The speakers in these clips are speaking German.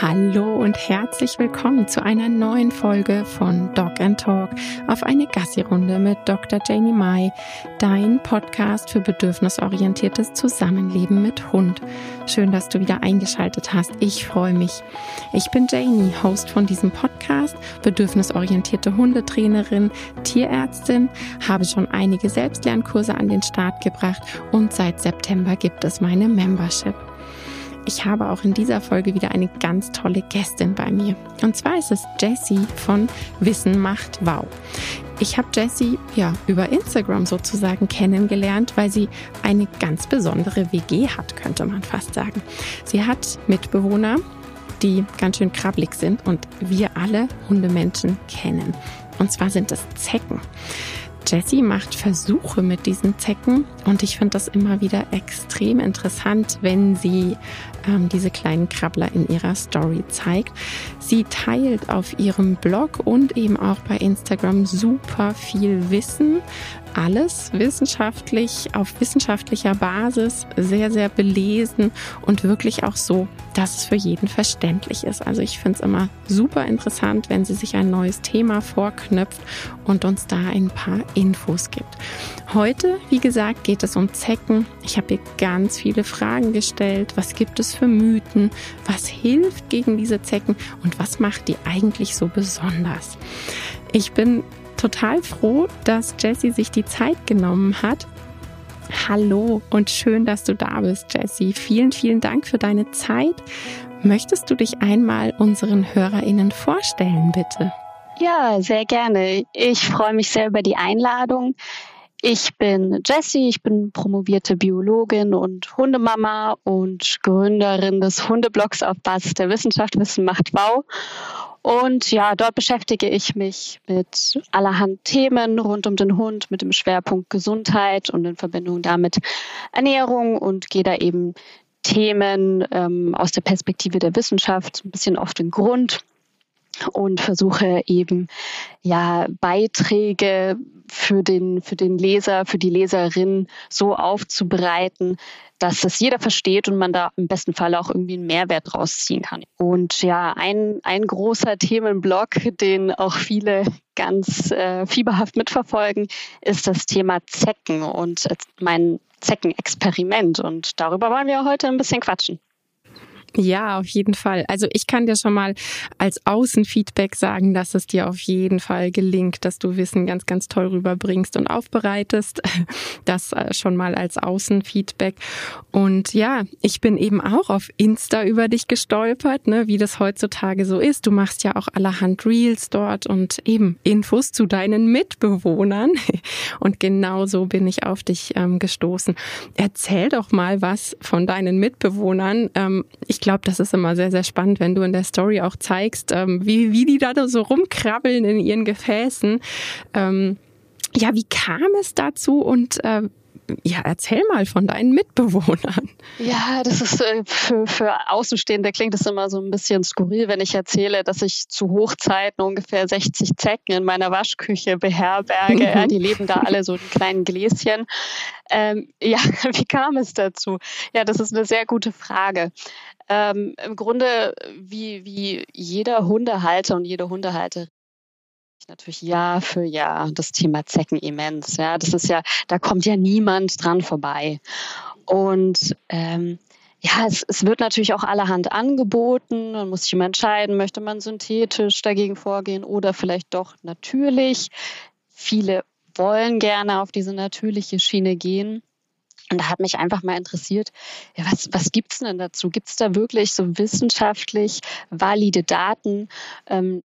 Hallo und herzlich willkommen zu einer neuen Folge von Dog and Talk auf eine Gassi-Runde mit Dr. Janie Mai, dein Podcast für bedürfnisorientiertes Zusammenleben mit Hund. Schön, dass du wieder eingeschaltet hast. Ich freue mich. Ich bin Janie, Host von diesem Podcast, bedürfnisorientierte Hundetrainerin, Tierärztin, habe schon einige Selbstlernkurse an den Start gebracht und seit September gibt es meine Membership. Ich habe auch in dieser Folge wieder eine ganz tolle Gästin bei mir. Und zwar ist es Jessie von Wissen macht Wow. Ich habe Jessie ja über Instagram sozusagen kennengelernt, weil sie eine ganz besondere WG hat, könnte man fast sagen. Sie hat Mitbewohner, die ganz schön krabbelig sind und wir alle Hundemenschen kennen. Und zwar sind es Zecken. Jessie macht Versuche mit diesen Zecken und ich finde das immer wieder extrem interessant, wenn sie ähm, diese kleinen Krabbler in ihrer Story zeigt. Sie teilt auf ihrem Blog und eben auch bei Instagram super viel Wissen. Alles wissenschaftlich, auf wissenschaftlicher Basis, sehr, sehr belesen und wirklich auch so, dass es für jeden verständlich ist. Also ich finde es immer super interessant, wenn sie sich ein neues Thema vorknüpft und uns da ein paar Infos gibt. Heute, wie gesagt, geht es um Zecken. Ich habe ihr ganz viele Fragen gestellt. Was gibt es für Mythen? Was hilft gegen diese Zecken? Und was macht die eigentlich so besonders? Ich bin total froh, dass Jessie sich die Zeit genommen hat. Hallo und schön, dass du da bist, Jessie. Vielen, vielen Dank für deine Zeit. Möchtest du dich einmal unseren HörerInnen vorstellen, bitte? Ja, sehr gerne. Ich freue mich sehr über die Einladung. Ich bin Jessie, ich bin promovierte Biologin und Hundemama und Gründerin des Hundeblogs auf Basis der Wissenschaft Wissen macht Wow. Und ja, dort beschäftige ich mich mit allerhand Themen rund um den Hund, mit dem Schwerpunkt Gesundheit und in Verbindung damit Ernährung und gehe da eben Themen ähm, aus der Perspektive der Wissenschaft ein bisschen auf den Grund und versuche eben ja Beiträge für den für den Leser, für die Leserin so aufzubereiten, dass es jeder versteht und man da im besten Fall auch irgendwie einen Mehrwert rausziehen kann. Und ja, ein, ein großer Themenblock, den auch viele ganz äh, fieberhaft mitverfolgen, ist das Thema Zecken und mein Zeckenexperiment. Und darüber wollen wir heute ein bisschen quatschen. Ja, auf jeden Fall. Also ich kann dir schon mal als Außenfeedback sagen, dass es dir auf jeden Fall gelingt, dass du Wissen ganz, ganz toll rüberbringst und aufbereitest. Das äh, schon mal als Außenfeedback. Und ja, ich bin eben auch auf Insta über dich gestolpert, ne, wie das heutzutage so ist. Du machst ja auch allerhand Reels dort und eben Infos zu deinen Mitbewohnern. Und genau so bin ich auf dich ähm, gestoßen. Erzähl doch mal was von deinen Mitbewohnern. Ähm, ich ich glaube, das ist immer sehr, sehr spannend, wenn du in der Story auch zeigst, ähm, wie, wie die da so rumkrabbeln in ihren Gefäßen. Ähm, ja, wie kam es dazu und äh, ja, erzähl mal von deinen Mitbewohnern. Ja, das ist äh, für, für Außenstehende klingt es immer so ein bisschen skurril, wenn ich erzähle, dass ich zu Hochzeiten ungefähr 60 Zecken in meiner Waschküche beherberge. Ja, die leben da alle so in kleinen Gläschen. Ähm, ja, wie kam es dazu? Ja, das ist eine sehr gute Frage. Ähm, Im Grunde, wie, wie jeder Hundehalter und jede Hundehalterin natürlich Jahr für Jahr das Thema Zecken immens. Ja, das ist ja, da kommt ja niemand dran vorbei. Und ähm, ja, es, es wird natürlich auch allerhand angeboten. Man muss sich immer entscheiden, möchte man synthetisch dagegen vorgehen oder vielleicht doch natürlich. Viele wollen gerne auf diese natürliche Schiene gehen. Und da hat mich einfach mal interessiert, ja, was, was gibt's denn dazu? Gibt es da wirklich so wissenschaftlich valide Daten, ähm,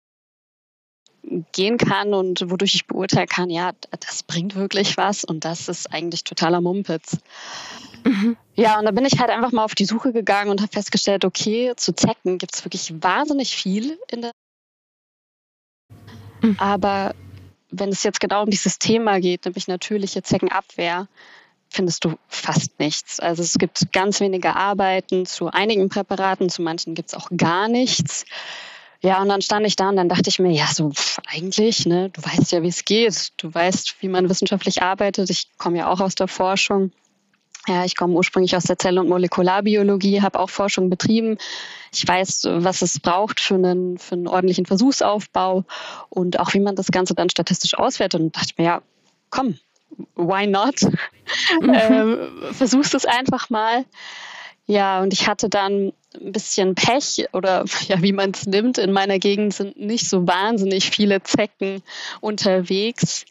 gehen kann und wodurch ich beurteilen kann, ja, das bringt wirklich was und das ist eigentlich totaler Mumpitz. Mhm. Ja, und da bin ich halt einfach mal auf die Suche gegangen und habe festgestellt, okay, zu Zecken gibt es wirklich wahnsinnig viel in der. Mhm. Aber wenn es jetzt genau um dieses Thema geht, nämlich natürliche Zeckenabwehr, findest du fast nichts. Also es gibt ganz wenige Arbeiten zu einigen Präparaten, zu manchen gibt es auch gar nichts. Ja, und dann stand ich da und dann dachte ich mir, ja, so eigentlich, ne, du weißt ja, wie es geht, du weißt, wie man wissenschaftlich arbeitet. Ich komme ja auch aus der Forschung. Ja, ich komme ursprünglich aus der Zell- und Molekularbiologie, habe auch Forschung betrieben. Ich weiß, was es braucht für einen, für einen ordentlichen Versuchsaufbau und auch wie man das Ganze dann statistisch auswertet. Und dachte mir, ja, komm, why not? Mhm. ähm, versuchst es einfach mal. Ja, und ich hatte dann ein bisschen Pech oder ja, wie man es nimmt. In meiner Gegend sind nicht so wahnsinnig viele Zecken unterwegs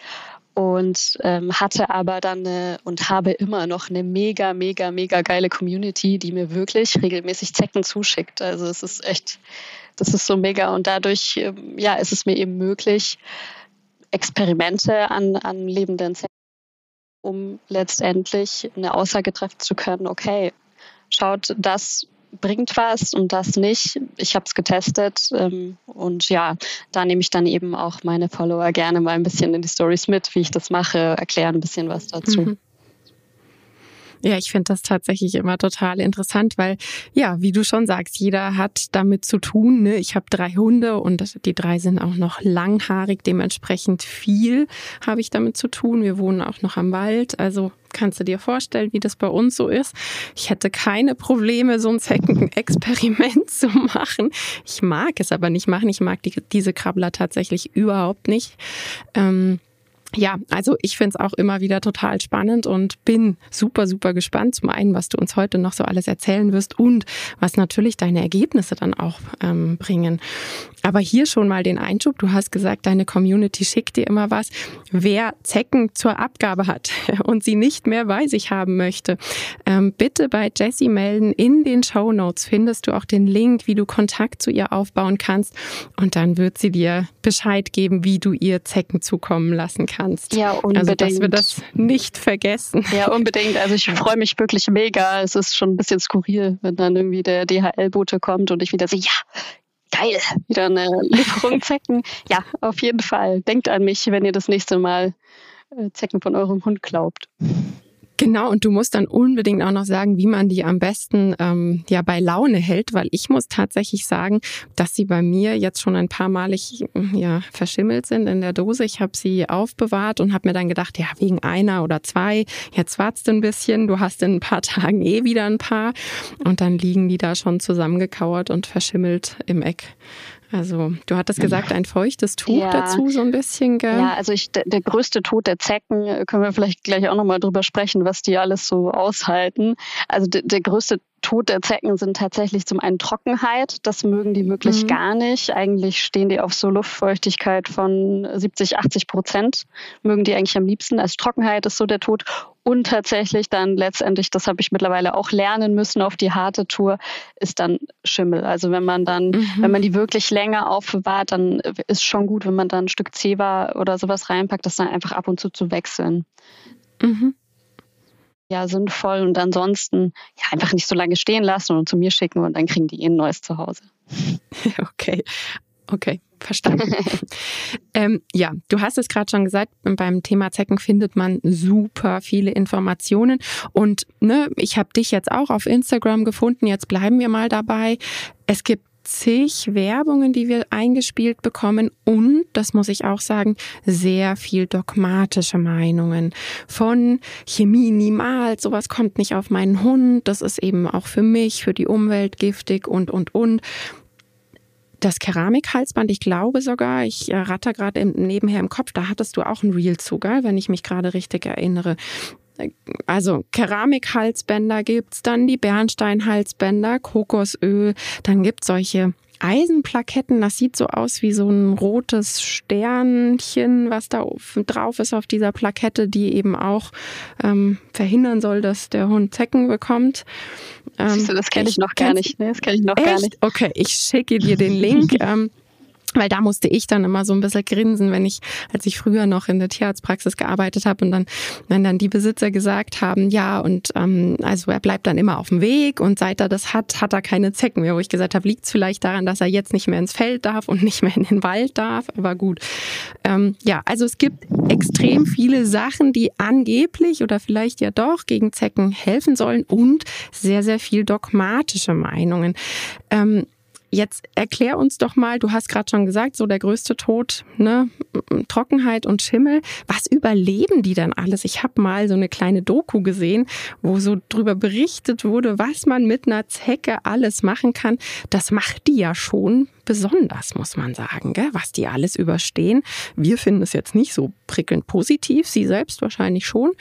und ähm, hatte aber dann eine, und habe immer noch eine mega, mega, mega geile Community, die mir wirklich regelmäßig Zecken zuschickt. Also es ist echt, das ist so mega und dadurch, ähm, ja, ist es mir eben möglich, Experimente an, an lebenden Zecken, um letztendlich eine Aussage treffen zu können, okay, schaut, das bringt was und das nicht. Ich habe es getestet ähm, und ja, da nehme ich dann eben auch meine Follower gerne mal ein bisschen in die Stories mit, wie ich das mache, erkläre ein bisschen was dazu. Mhm. Ja, ich finde das tatsächlich immer total interessant, weil ja, wie du schon sagst, jeder hat damit zu tun. Ne? Ich habe drei Hunde und die drei sind auch noch langhaarig, dementsprechend viel habe ich damit zu tun. Wir wohnen auch noch am Wald, also kannst du dir vorstellen, wie das bei uns so ist. Ich hätte keine Probleme, so ein Zeckenexperiment zu machen. Ich mag es aber nicht machen. Ich mag die, diese Krabbler tatsächlich überhaupt nicht. Ähm, ja, also ich finde es auch immer wieder total spannend und bin super, super gespannt. Zum einen, was du uns heute noch so alles erzählen wirst und was natürlich deine Ergebnisse dann auch ähm, bringen. Aber hier schon mal den Einschub. Du hast gesagt, deine Community schickt dir immer was. Wer Zecken zur Abgabe hat und sie nicht mehr bei sich haben möchte, ähm, bitte bei Jessie melden. In den Show Notes findest du auch den Link, wie du Kontakt zu ihr aufbauen kannst. Und dann wird sie dir Bescheid geben, wie du ihr Zecken zukommen lassen kannst kannst. Ja, unbedingt. Also, dass wir das nicht vergessen. Ja, unbedingt. Also ich freue mich wirklich mega. Es ist schon ein bisschen skurril, wenn dann irgendwie der DHL-Bote kommt und ich wieder so, ja, geil, wieder eine Lieferung Zecken. Ja, auf jeden Fall. Denkt an mich, wenn ihr das nächste Mal äh, Zecken von eurem Hund glaubt. Genau, und du musst dann unbedingt auch noch sagen, wie man die am besten ähm, ja bei Laune hält, weil ich muss tatsächlich sagen, dass sie bei mir jetzt schon ein paar Mal ich, ja, verschimmelt sind in der Dose. Ich habe sie aufbewahrt und habe mir dann gedacht, ja, wegen einer oder zwei, jetzt wartest du ein bisschen, du hast in ein paar Tagen eh wieder ein paar. Und dann liegen die da schon zusammengekauert und verschimmelt im Eck. Also du hattest gesagt, ein feuchtes Tuch ja. dazu so ein bisschen, gell? Ja, also ich, der, der größte Tod der Zecken, äh, können wir vielleicht gleich auch nochmal drüber sprechen, was die alles so aushalten. Also der, der größte Tod der Zecken sind tatsächlich zum einen Trockenheit. Das mögen die wirklich mhm. gar nicht. Eigentlich stehen die auf so Luftfeuchtigkeit von 70, 80 Prozent. Mögen die eigentlich am liebsten. Also Trockenheit ist so der Tod. Und tatsächlich dann letztendlich, das habe ich mittlerweile auch lernen müssen auf die harte Tour, ist dann Schimmel. Also wenn man dann, mhm. wenn man die wirklich länger aufbewahrt, dann ist schon gut, wenn man dann ein Stück Zewa oder sowas reinpackt, das dann einfach ab und zu zu wechseln. Mhm ja sinnvoll und ansonsten ja, einfach nicht so lange stehen lassen und zu mir schicken und dann kriegen die eh ein neues Zuhause. Okay, okay, verstanden. ähm, ja, du hast es gerade schon gesagt, beim Thema Zecken findet man super viele Informationen und ne, ich habe dich jetzt auch auf Instagram gefunden, jetzt bleiben wir mal dabei. Es gibt zig Werbungen, die wir eingespielt bekommen und, das muss ich auch sagen, sehr viel dogmatische Meinungen von Chemie niemals, sowas kommt nicht auf meinen Hund, das ist eben auch für mich, für die Umwelt giftig und, und, und. Das Keramikhalsband, ich glaube sogar, ich ratter gerade nebenher im Kopf, da hattest du auch ein Reel zu, wenn ich mich gerade richtig erinnere also Keramikhalsbänder gibt's, dann die Bernsteinhalsbänder, Kokosöl, dann gibt's solche Eisenplaketten, das sieht so aus wie so ein rotes Sternchen, was da drauf ist auf dieser Plakette, die eben auch ähm, verhindern soll, dass der Hund Zecken bekommt. Ähm, Siehst du, das kenne ich noch gar nicht. Ne? Das kenne ich noch echt? gar nicht. Okay, ich schicke dir den Link. ähm, weil da musste ich dann immer so ein bisschen grinsen, wenn ich, als ich früher noch in der Tierarztpraxis gearbeitet habe und dann, wenn dann die Besitzer gesagt haben, ja, und ähm, also er bleibt dann immer auf dem Weg und seit er das hat, hat er keine Zecken mehr. Wo ich gesagt habe, liegt es vielleicht daran, dass er jetzt nicht mehr ins Feld darf und nicht mehr in den Wald darf, aber gut. Ähm, ja, also es gibt extrem viele Sachen, die angeblich oder vielleicht ja doch gegen Zecken helfen sollen und sehr, sehr viel dogmatische Meinungen. Ähm, Jetzt erklär uns doch mal, du hast gerade schon gesagt, so der größte Tod, ne, Trockenheit und Schimmel. Was überleben die dann alles? Ich habe mal so eine kleine Doku gesehen, wo so drüber berichtet wurde, was man mit einer Zecke alles machen kann. Das macht die ja schon besonders, muss man sagen, gell? was die alles überstehen. Wir finden es jetzt nicht so prickelnd positiv, sie selbst wahrscheinlich schon.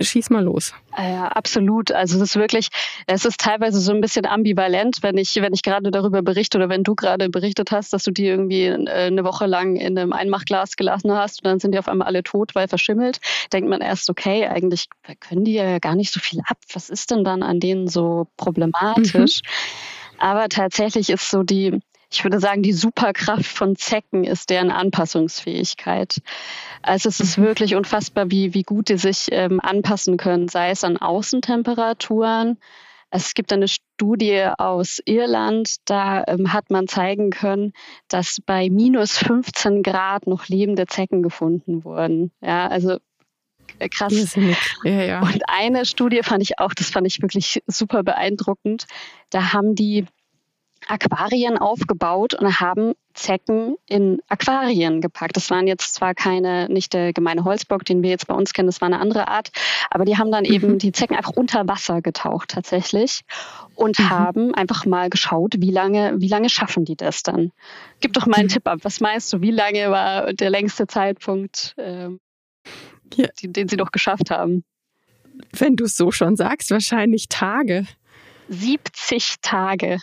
Schieß mal los. Ah ja, absolut. Also es ist wirklich, es ist teilweise so ein bisschen ambivalent, wenn ich, wenn ich gerade darüber berichte oder wenn du gerade berichtet hast, dass du die irgendwie äh, eine Woche lang in einem Einmachglas gelassen hast und dann sind die auf einmal alle tot, weil verschimmelt, denkt man erst, okay, eigentlich können die ja gar nicht so viel ab. Was ist denn dann an denen so problematisch? Mhm. Aber tatsächlich ist so die, ich würde sagen, die Superkraft von Zecken ist deren Anpassungsfähigkeit. Also es ist mhm. wirklich unfassbar, wie, wie gut die sich ähm, anpassen können, sei es an Außentemperaturen. Es gibt eine Studie aus Irland, da ähm, hat man zeigen können, dass bei minus 15 Grad noch lebende Zecken gefunden wurden. Ja, also äh, krass. Ja, ja. Und eine Studie fand ich auch, das fand ich wirklich super beeindruckend. Da haben die Aquarien aufgebaut und haben Zecken in Aquarien gepackt. Das waren jetzt zwar keine, nicht der gemeine Holzbock, den wir jetzt bei uns kennen, das war eine andere Art, aber die haben dann mhm. eben die Zecken einfach unter Wasser getaucht tatsächlich und mhm. haben einfach mal geschaut, wie lange, wie lange schaffen die das dann? Gib doch mal einen mhm. Tipp ab. Was meinst du, wie lange war der längste Zeitpunkt, äh, ja. den, den sie noch geschafft haben? Wenn du es so schon sagst, wahrscheinlich Tage. 70 Tage.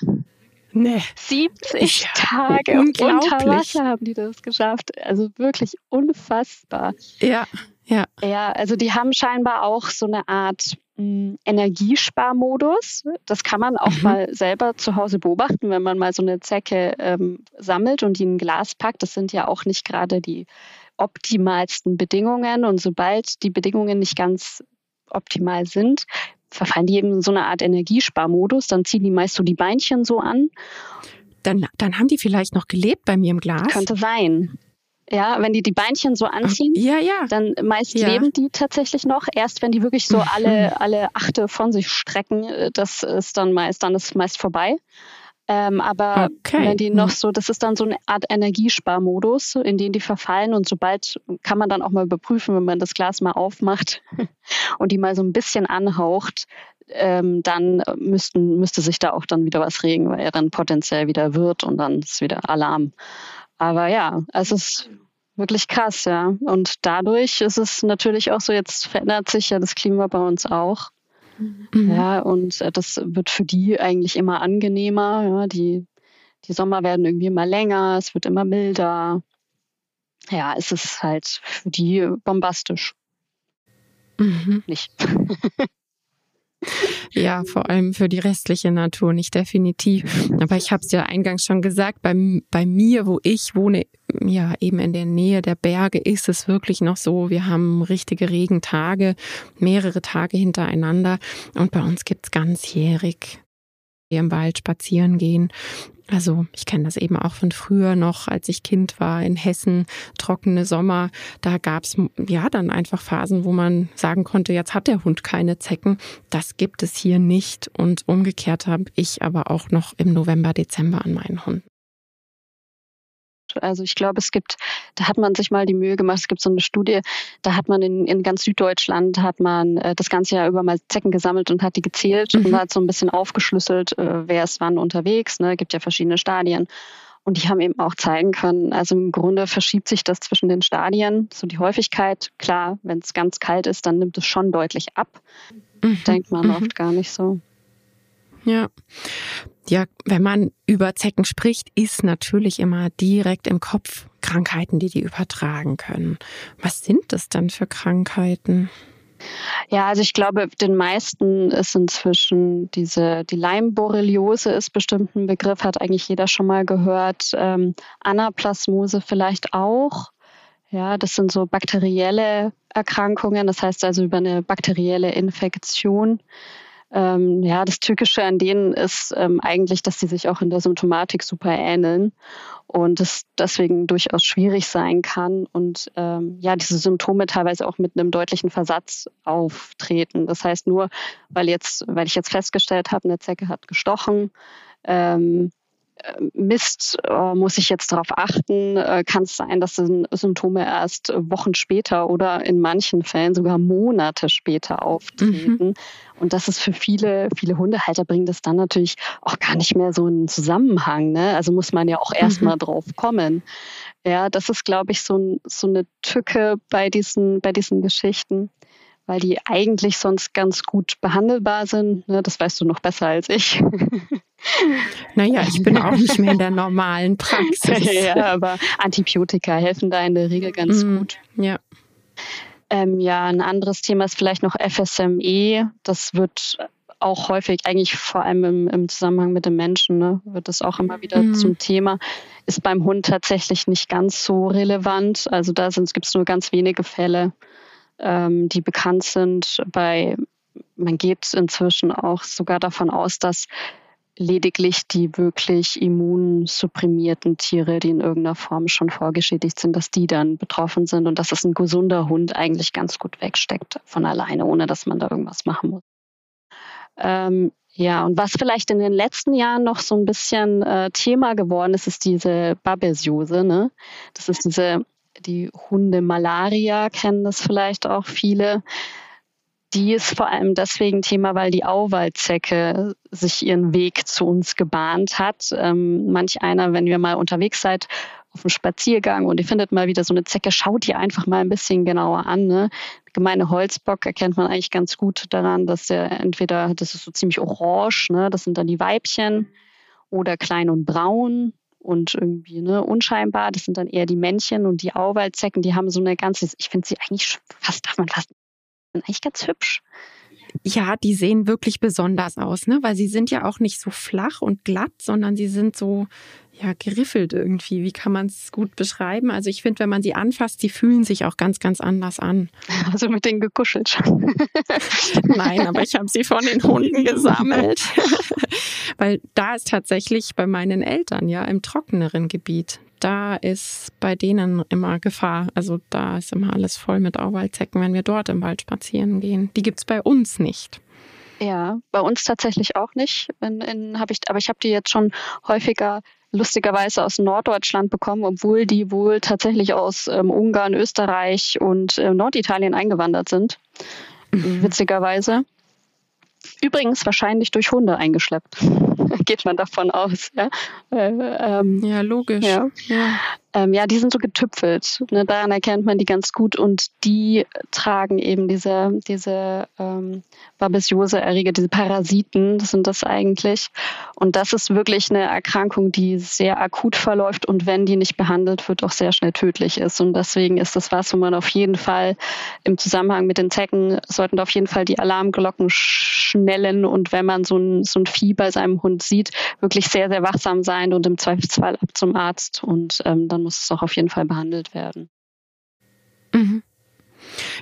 Nee. 70 ja, Tage unter Wasser haben die das geschafft. Also wirklich unfassbar. Ja, ja. Ja, also die haben scheinbar auch so eine Art mh, hm, Energiesparmodus. Das kann man auch mhm. mal selber zu Hause beobachten, wenn man mal so eine Zecke ähm, sammelt und die in ein Glas packt. Das sind ja auch nicht gerade die optimalsten Bedingungen. Und sobald die Bedingungen nicht ganz optimal sind, verfallen die eben in so eine Art Energiesparmodus. Dann ziehen die meist so die Beinchen so an. Dann, dann haben die vielleicht noch gelebt bei mir im Glas. Könnte sein. Ja, wenn die die Beinchen so anziehen, ja, ja. dann meist ja. leben die tatsächlich noch. Erst wenn die wirklich so alle, alle Achte von sich strecken, äh, das ist dann meist, dann ist meist vorbei. Ähm, aber okay. wenn die noch mhm. so, das ist dann so eine Art Energiesparmodus, in den die verfallen und sobald kann man dann auch mal überprüfen, wenn man das Glas mal aufmacht und die mal so ein bisschen anhaucht, ähm, dann müssten, müsste sich da auch dann wieder was regen, weil er dann potenziell wieder wird und dann ist wieder Alarm. Aber ja, es ist wirklich krass, ja. Und dadurch ist es natürlich auch so, jetzt verändert sich ja das Klima bei uns auch. Mhm. Ja, und äh, das wird für die eigentlich immer angenehmer. Ja, die, die Sommer werden irgendwie immer länger, es wird immer milder. Ja, es ist halt für die bombastisch. Mhm. Nicht. Ja, vor allem für die restliche Natur nicht definitiv. Aber ich habe es ja eingangs schon gesagt, bei, bei mir, wo ich wohne, ja eben in der Nähe der Berge, ist es wirklich noch so, wir haben richtige Regentage, mehrere Tage hintereinander und bei uns gibt's ganzjährig im Wald spazieren gehen. Also ich kenne das eben auch von früher noch, als ich Kind war in Hessen, trockene Sommer. Da gab's ja dann einfach Phasen, wo man sagen konnte, jetzt hat der Hund keine Zecken. Das gibt es hier nicht. Und umgekehrt habe ich aber auch noch im November, Dezember an meinen Hunden. Also ich glaube, es gibt, da hat man sich mal die Mühe gemacht, es gibt so eine Studie, da hat man in, in ganz Süddeutschland, hat man äh, das ganze Jahr über mal Zecken gesammelt und hat die gezählt mhm. und hat so ein bisschen aufgeschlüsselt, äh, wer ist wann unterwegs, ne, gibt ja verschiedene Stadien. Und die haben eben auch zeigen können, also im Grunde verschiebt sich das zwischen den Stadien, so die Häufigkeit. Klar, wenn es ganz kalt ist, dann nimmt es schon deutlich ab. Mhm. Denkt man mhm. oft gar nicht so. Ja. Ja, wenn man über Zecken spricht, ist natürlich immer direkt im Kopf Krankheiten, die die übertragen können. Was sind das dann für Krankheiten? Ja, also ich glaube, den meisten ist inzwischen diese, die Leimborreliose ist bestimmt ein Begriff, hat eigentlich jeder schon mal gehört. Ähm, Anaplasmose vielleicht auch. Ja, das sind so bakterielle Erkrankungen, das heißt also über eine bakterielle Infektion. Ähm, ja, das Tückische an denen ist ähm, eigentlich, dass sie sich auch in der Symptomatik super ähneln und es deswegen durchaus schwierig sein kann und ähm, ja, diese Symptome teilweise auch mit einem deutlichen Versatz auftreten. Das heißt nur, weil jetzt, weil ich jetzt festgestellt habe, eine Zecke hat gestochen, ähm, Mist, äh, muss ich jetzt darauf achten? Äh, Kann es sein, dass Symptome erst Wochen später oder in manchen Fällen sogar Monate später auftreten? Mhm. Und das ist für viele, viele Hundehalter bringt das dann natürlich auch gar nicht mehr so einen Zusammenhang. Ne? Also muss man ja auch erstmal mhm. drauf kommen. Ja, das ist, glaube ich, so, so eine Tücke bei diesen, bei diesen Geschichten weil die eigentlich sonst ganz gut behandelbar sind. Ne, das weißt du noch besser als ich. Naja, ich bin auch nicht mehr in der normalen Praxis. ja, aber Antibiotika helfen da in der Regel ganz mm, gut. Ja. Ähm, ja, ein anderes Thema ist vielleicht noch FSME. Das wird auch häufig, eigentlich vor allem im, im Zusammenhang mit den Menschen, ne, wird das auch immer wieder mhm. zum Thema. Ist beim Hund tatsächlich nicht ganz so relevant. Also da gibt es nur ganz wenige Fälle ähm, die bekannt sind. Bei, man geht inzwischen auch sogar davon aus, dass lediglich die wirklich immunsupprimierten Tiere, die in irgendeiner Form schon vorgeschädigt sind, dass die dann betroffen sind und dass es ein gesunder Hund eigentlich ganz gut wegsteckt von alleine, ohne dass man da irgendwas machen muss. Ähm, ja, und was vielleicht in den letzten Jahren noch so ein bisschen äh, Thema geworden ist, ist diese Babesiose. Ne? Das ist diese die Hundemalaria kennen das vielleicht auch viele. Die ist vor allem deswegen Thema, weil die Auwaldzecke sich ihren Weg zu uns gebahnt hat. Ähm, manch einer, wenn ihr mal unterwegs seid, auf dem Spaziergang und ihr findet mal wieder so eine Zecke, schaut ihr einfach mal ein bisschen genauer an. Ne? Gemeine Holzbock erkennt man eigentlich ganz gut daran, dass der entweder, das ist so ziemlich orange, ne? das sind dann die Weibchen, oder klein und braun und irgendwie ne, unscheinbar. Das sind dann eher die Männchen und die Auwaldzecken, die haben so eine ganze, ich finde sie eigentlich fast, darf man fast, eigentlich ganz hübsch. Ja, die sehen wirklich besonders aus, ne? Weil sie sind ja auch nicht so flach und glatt, sondern sie sind so ja geriffelt irgendwie. Wie kann man es gut beschreiben? Also ich finde, wenn man sie anfasst, die fühlen sich auch ganz, ganz anders an. Also mit denen gekuschelt. Nein, aber ich habe sie von den Hunden gesammelt, weil da ist tatsächlich bei meinen Eltern ja im trockeneren Gebiet da ist bei denen immer Gefahr. Also da ist immer alles voll mit Auwaldzecken, wenn wir dort im Wald spazieren gehen. Die gibt es bei uns nicht. Ja, bei uns tatsächlich auch nicht. In, in, hab ich, aber ich habe die jetzt schon häufiger lustigerweise aus Norddeutschland bekommen, obwohl die wohl tatsächlich aus ähm, Ungarn, Österreich und äh, Norditalien eingewandert sind. Mhm. Witzigerweise. Übrigens wahrscheinlich durch Hunde eingeschleppt. Geht man davon aus. Ja, äh, ähm, ja logisch. Ja. ja. Ähm, ja, die sind so getüpfelt. Ne? Daran erkennt man die ganz gut und die tragen eben diese, diese ähm, Babesiose-Erreger, diese Parasiten, das sind das eigentlich. Und das ist wirklich eine Erkrankung, die sehr akut verläuft und wenn die nicht behandelt wird, auch sehr schnell tödlich ist. Und deswegen ist das was, wo man auf jeden Fall im Zusammenhang mit den Zecken sollten auf jeden Fall die Alarmglocken schnellen und wenn man so ein, so ein Vieh bei seinem Hund sieht, wirklich sehr, sehr wachsam sein und im Zweifelsfall ab zum Arzt und ähm, dann muss es auch auf jeden Fall behandelt werden. Mhm.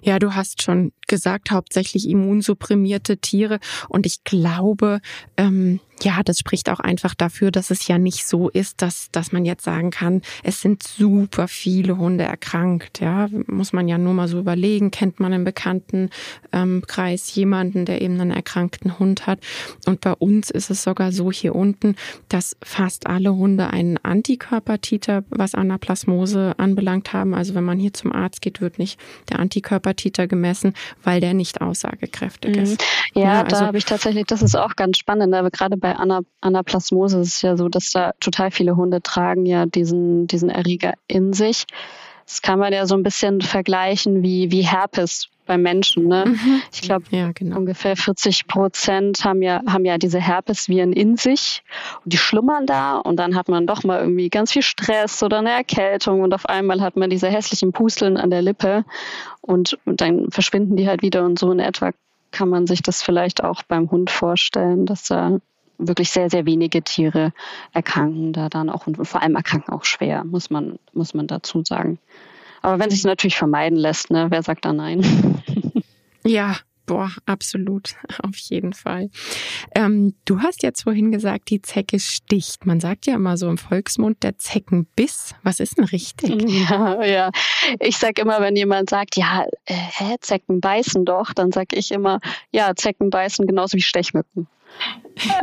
Ja, du hast schon gesagt, hauptsächlich immunsupprimierte Tiere. Und ich glaube, ähm, ja, das spricht auch einfach dafür, dass es ja nicht so ist, dass, dass man jetzt sagen kann, es sind super viele Hunde erkrankt. Ja, muss man ja nur mal so überlegen, kennt man im Bekanntenkreis ähm, jemanden, der eben einen erkrankten Hund hat. Und bei uns ist es sogar so hier unten, dass fast alle Hunde einen Antikörpertiter, was Anaplasmose anbelangt haben. Also wenn man hier zum Arzt geht, wird nicht der Antikörpertiter gemessen, weil der nicht aussagekräftig mhm. ist. Ja, ja also, da habe ich tatsächlich, das ist auch ganz spannend, aber gerade bei Ana, Anaplasmose ist es ja so, dass da total viele Hunde tragen ja diesen, diesen Erreger in sich. Das kann man ja so ein bisschen vergleichen wie, wie Herpes bei Menschen. Ne? Mhm. Ich glaube, ja, genau. ungefähr 40 Prozent haben ja, haben ja diese Herpesviren in sich und die schlummern da und dann hat man doch mal irgendwie ganz viel Stress oder eine Erkältung und auf einmal hat man diese hässlichen Pusteln an der Lippe und, und dann verschwinden die halt wieder und so in etwa kann man sich das vielleicht auch beim Hund vorstellen, dass da wirklich sehr, sehr wenige Tiere erkranken da dann auch und vor allem erkranken auch schwer, muss man, muss man dazu sagen. Aber wenn sich natürlich vermeiden lässt, ne, wer sagt da nein? Ja, Boah, absolut, auf jeden Fall. Ähm, du hast jetzt vorhin gesagt, die Zecke sticht. Man sagt ja immer so im Volksmund, der Zeckenbiss. Was ist denn richtig? Ja, ja. Ich sag immer, wenn jemand sagt, ja, äh, hä, Zecken beißen doch, dann sag ich immer, ja, Zecken beißen genauso wie Stechmücken.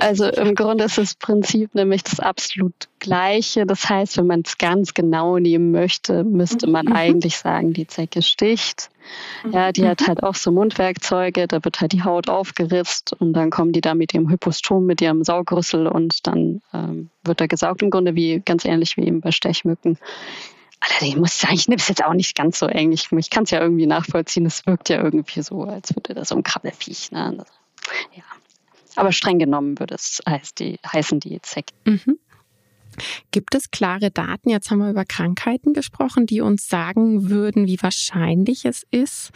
Also im Grunde ist das Prinzip nämlich das absolut gleiche. Das heißt, wenn man es ganz genau nehmen möchte, müsste man mhm. eigentlich sagen, die Zecke sticht. Ja, die mhm. hat halt auch so Mundwerkzeuge, da wird halt die Haut aufgeritzt und dann kommen die da mit ihrem Hypostom, mit ihrem Saugrüssel und dann ähm, wird da gesaugt im Grunde wie ganz ähnlich wie eben bei Stechmücken. Allerdings muss ich sagen, ich nehme es jetzt auch nicht ganz so eng. Ich, ich kann es ja irgendwie nachvollziehen. Es wirkt ja irgendwie so, als würde das so ein Krabbelfiech. Ne? Ja. Aber streng genommen würde es heißt die, heißen die Zecken. Mhm. Gibt es klare Daten? Jetzt haben wir über Krankheiten gesprochen, die uns sagen würden, wie wahrscheinlich es ist,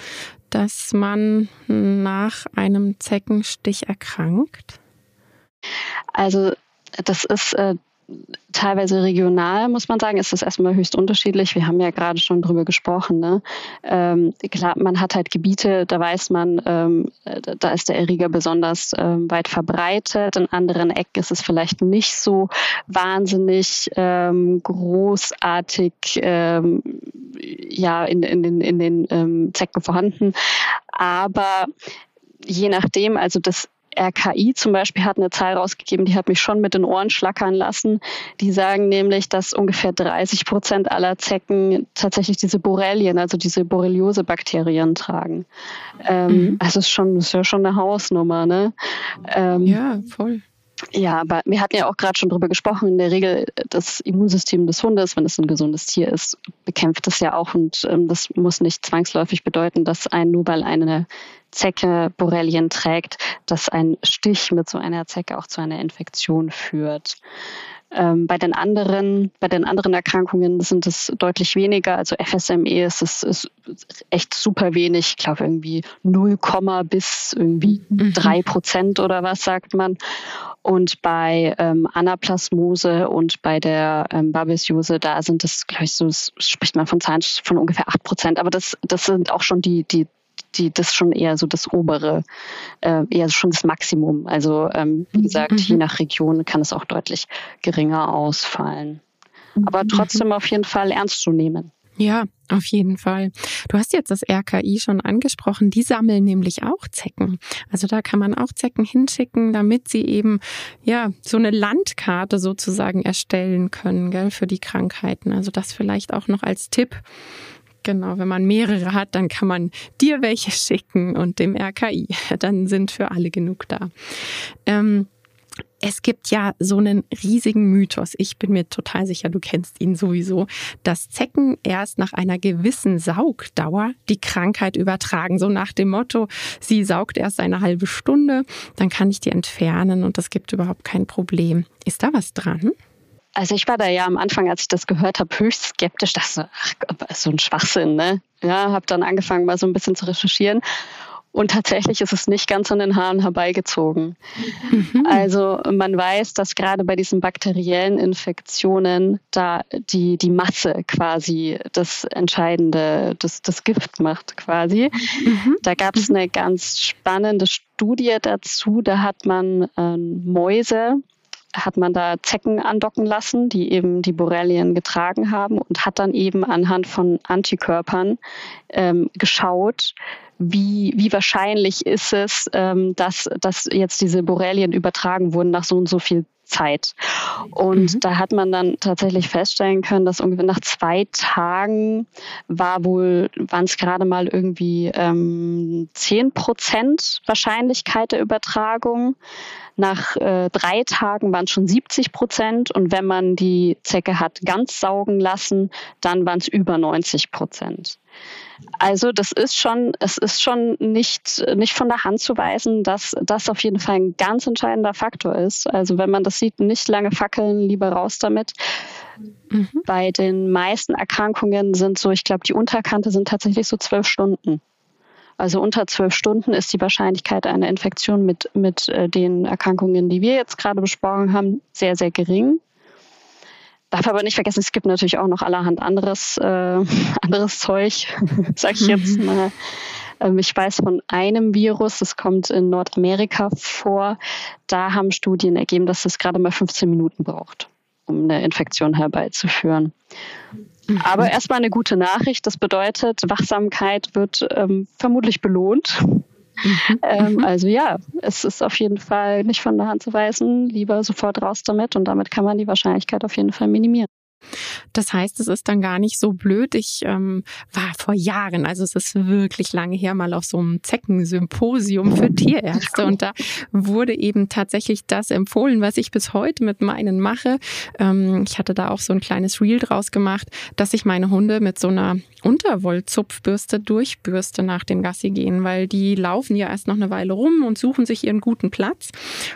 dass man nach einem Zeckenstich erkrankt? Also das ist äh, teilweise regional, muss man sagen, ist das erstmal höchst unterschiedlich. Wir haben ja gerade schon drüber gesprochen. Ne? Ähm, klar, man hat halt Gebiete, da weiß man, ähm, da ist der Erreger besonders ähm, weit verbreitet. In anderen Ecken ist es vielleicht nicht so wahnsinnig ähm, großartig ähm, ja, in, in den, in den ähm, Zecken vorhanden. Aber je nachdem, also das RKI zum Beispiel hat eine Zahl rausgegeben, die hat mich schon mit den Ohren schlackern lassen. Die sagen nämlich, dass ungefähr 30 Prozent aller Zecken tatsächlich diese Borrelien, also diese Borreliose-Bakterien tragen. Ähm, mhm. Also ist schon, ist ja schon eine Hausnummer, ne? Ähm, ja, voll. Ja, aber wir hatten ja auch gerade schon darüber gesprochen, in der Regel das Immunsystem des Hundes, wenn es ein gesundes Tier ist, bekämpft es ja auch und ähm, das muss nicht zwangsläufig bedeuten, dass ein nur weil eine Zecke Borrelien trägt, dass ein Stich mit so einer Zecke auch zu einer Infektion führt. Ähm, bei den anderen, bei den anderen Erkrankungen sind es deutlich weniger. Also FSME ist es ist echt super wenig. Ich glaube irgendwie 0, bis irgendwie mhm. 3 Prozent oder was sagt man. Und bei ähm, Anaplasmose und bei der ähm, Babesiose, da sind es, glaube ich, so spricht man von Zahlen von ungefähr 8 Prozent. Aber das, das sind auch schon die, die die, das schon eher so das obere, äh, eher schon das Maximum. Also ähm, wie gesagt, mhm. je nach Region kann es auch deutlich geringer ausfallen. Aber mhm. trotzdem auf jeden Fall ernst zu nehmen. Ja, auf jeden Fall. Du hast jetzt das RKI schon angesprochen. Die sammeln nämlich auch Zecken. Also da kann man auch Zecken hinschicken, damit sie eben, ja, so eine Landkarte sozusagen erstellen können, gell, für die Krankheiten. Also das vielleicht auch noch als Tipp. Genau, wenn man mehrere hat, dann kann man dir welche schicken und dem RKI. Dann sind für alle genug da. Ähm, es gibt ja so einen riesigen Mythos. Ich bin mir total sicher, du kennst ihn sowieso, dass Zecken erst nach einer gewissen Saugdauer die Krankheit übertragen. So nach dem Motto, sie saugt erst eine halbe Stunde, dann kann ich die entfernen und das gibt überhaupt kein Problem. Ist da was dran? Also ich war da ja am Anfang, als ich das gehört habe, höchst skeptisch. Dachte, ach, so ein Schwachsinn, ne? Ja, habe dann angefangen, mal so ein bisschen zu recherchieren. Und tatsächlich ist es nicht ganz an den Haaren herbeigezogen. Mhm. Also man weiß, dass gerade bei diesen bakteriellen Infektionen da die, die Masse quasi das Entscheidende, das, das Gift macht quasi. Mhm. Da gab es eine ganz spannende Studie dazu. Da hat man äh, Mäuse hat man da Zecken andocken lassen, die eben die Borrelien getragen haben und hat dann eben anhand von Antikörpern ähm, geschaut, wie, wie wahrscheinlich ist es, ähm, dass, dass jetzt diese Borrelien übertragen wurden nach so und so viel Zeit. Und mhm. da hat man dann tatsächlich feststellen können, dass ungefähr nach zwei Tagen war wohl, waren es gerade mal irgendwie ähm, 10 Prozent Wahrscheinlichkeit der Übertragung. Nach äh, drei Tagen waren es schon 70 Prozent und wenn man die Zecke hat ganz saugen lassen, dann waren es über 90 Prozent. Also das ist schon, es ist schon nicht, nicht von der Hand zu weisen, dass das auf jeden Fall ein ganz entscheidender Faktor ist. Also wenn man das sieht, nicht lange fackeln, lieber raus damit. Mhm. Bei den meisten Erkrankungen sind so, ich glaube, die Unterkante sind tatsächlich so zwölf Stunden. Also unter zwölf Stunden ist die Wahrscheinlichkeit einer Infektion mit, mit äh, den Erkrankungen, die wir jetzt gerade besprochen haben, sehr, sehr gering. Darf aber nicht vergessen, es gibt natürlich auch noch allerhand anderes, äh, anderes Zeug, sag ich jetzt mal. Ähm, ich weiß von einem Virus, das kommt in Nordamerika vor. Da haben Studien ergeben, dass es gerade mal 15 Minuten braucht, um eine Infektion herbeizuführen. Mhm. Aber erstmal eine gute Nachricht. Das bedeutet, Wachsamkeit wird ähm, vermutlich belohnt. Mhm. Ähm, mhm. also ja, es ist auf jeden Fall nicht von der Hand zu weisen. Lieber sofort raus damit und damit kann man die Wahrscheinlichkeit auf jeden Fall minimieren. Das heißt, es ist dann gar nicht so blöd. Ich ähm, war vor Jahren, also es ist wirklich lange her, mal auf so einem Zeckensymposium für Tierärzte und da wurde eben tatsächlich das empfohlen, was ich bis heute mit meinen mache. Ähm, ich hatte da auch so ein kleines Reel draus gemacht, dass ich meine Hunde mit so einer Unterwollzupfbürste durchbürste nach dem Gassi gehen, weil die laufen ja erst noch eine Weile rum und suchen sich ihren guten Platz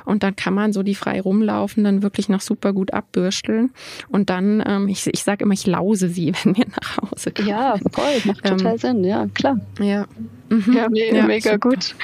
und dann kann man so die frei rumlaufenden wirklich noch super gut abbürsteln und dann ähm, ich, ich sage immer, ich lause sie, wenn wir nach Hause kommen. Ja, voll, macht total ähm, Sinn, ja, klar. Ja. Mhm. Ja, me ja, mega super. gut.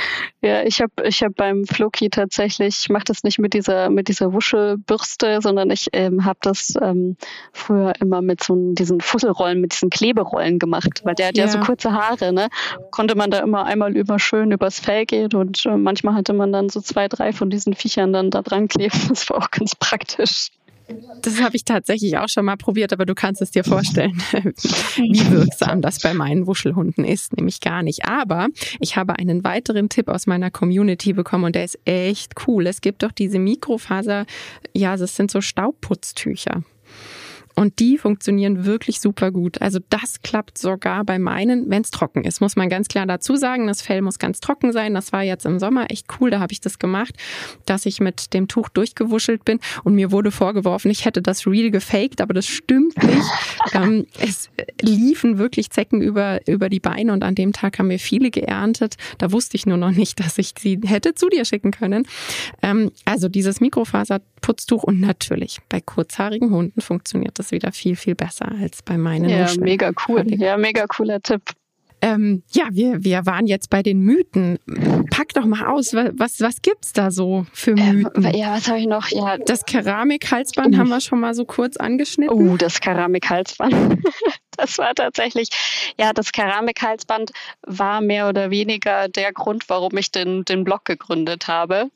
Ja, ich habe ich hab beim Floki tatsächlich, ich mache das nicht mit dieser mit dieser Wuschelbürste, sondern ich ähm, habe das ähm, früher immer mit so diesen Fusselrollen, mit diesen Kleberollen gemacht, weil der hat ja, ja so kurze Haare, ne? Konnte man da immer einmal über schön übers Fell gehen und äh, manchmal hatte man dann so zwei, drei von diesen Viechern dann da dran kleben. Das war auch ganz praktisch. Das habe ich tatsächlich auch schon mal probiert, aber du kannst es dir vorstellen, wie wirksam das bei meinen Wuschelhunden ist, nämlich gar nicht. Aber ich habe einen weiteren Tipp aus meiner Community bekommen und der ist echt cool. Es gibt doch diese Mikrofaser, ja, das sind so Staubputztücher. Und die funktionieren wirklich super gut. Also das klappt sogar bei meinen, wenn es trocken ist, muss man ganz klar dazu sagen. Das Fell muss ganz trocken sein. Das war jetzt im Sommer echt cool. Da habe ich das gemacht, dass ich mit dem Tuch durchgewuschelt bin und mir wurde vorgeworfen, ich hätte das Real gefaked, aber das stimmt nicht. ähm, es liefen wirklich Zecken über, über die Beine und an dem Tag haben wir viele geerntet. Da wusste ich nur noch nicht, dass ich sie hätte zu dir schicken können. Ähm, also dieses Mikrofaserputztuch und natürlich bei kurzhaarigen Hunden funktioniert das wieder viel, viel besser als bei meinen. Ja, Muscheln. mega cool. Ja, mega cooler Tipp. Ähm, ja, wir, wir waren jetzt bei den Mythen. Pack doch mal aus, was, was gibt's da so für ähm, Mythen? Ähm, ja, was habe ich noch? Ja. Das Keramikhalsband oh. haben wir schon mal so kurz angeschnitten. Oh, das Keramikhalsband. das war tatsächlich, ja, das Keramikhalsband war mehr oder weniger der Grund, warum ich den, den Blog gegründet habe.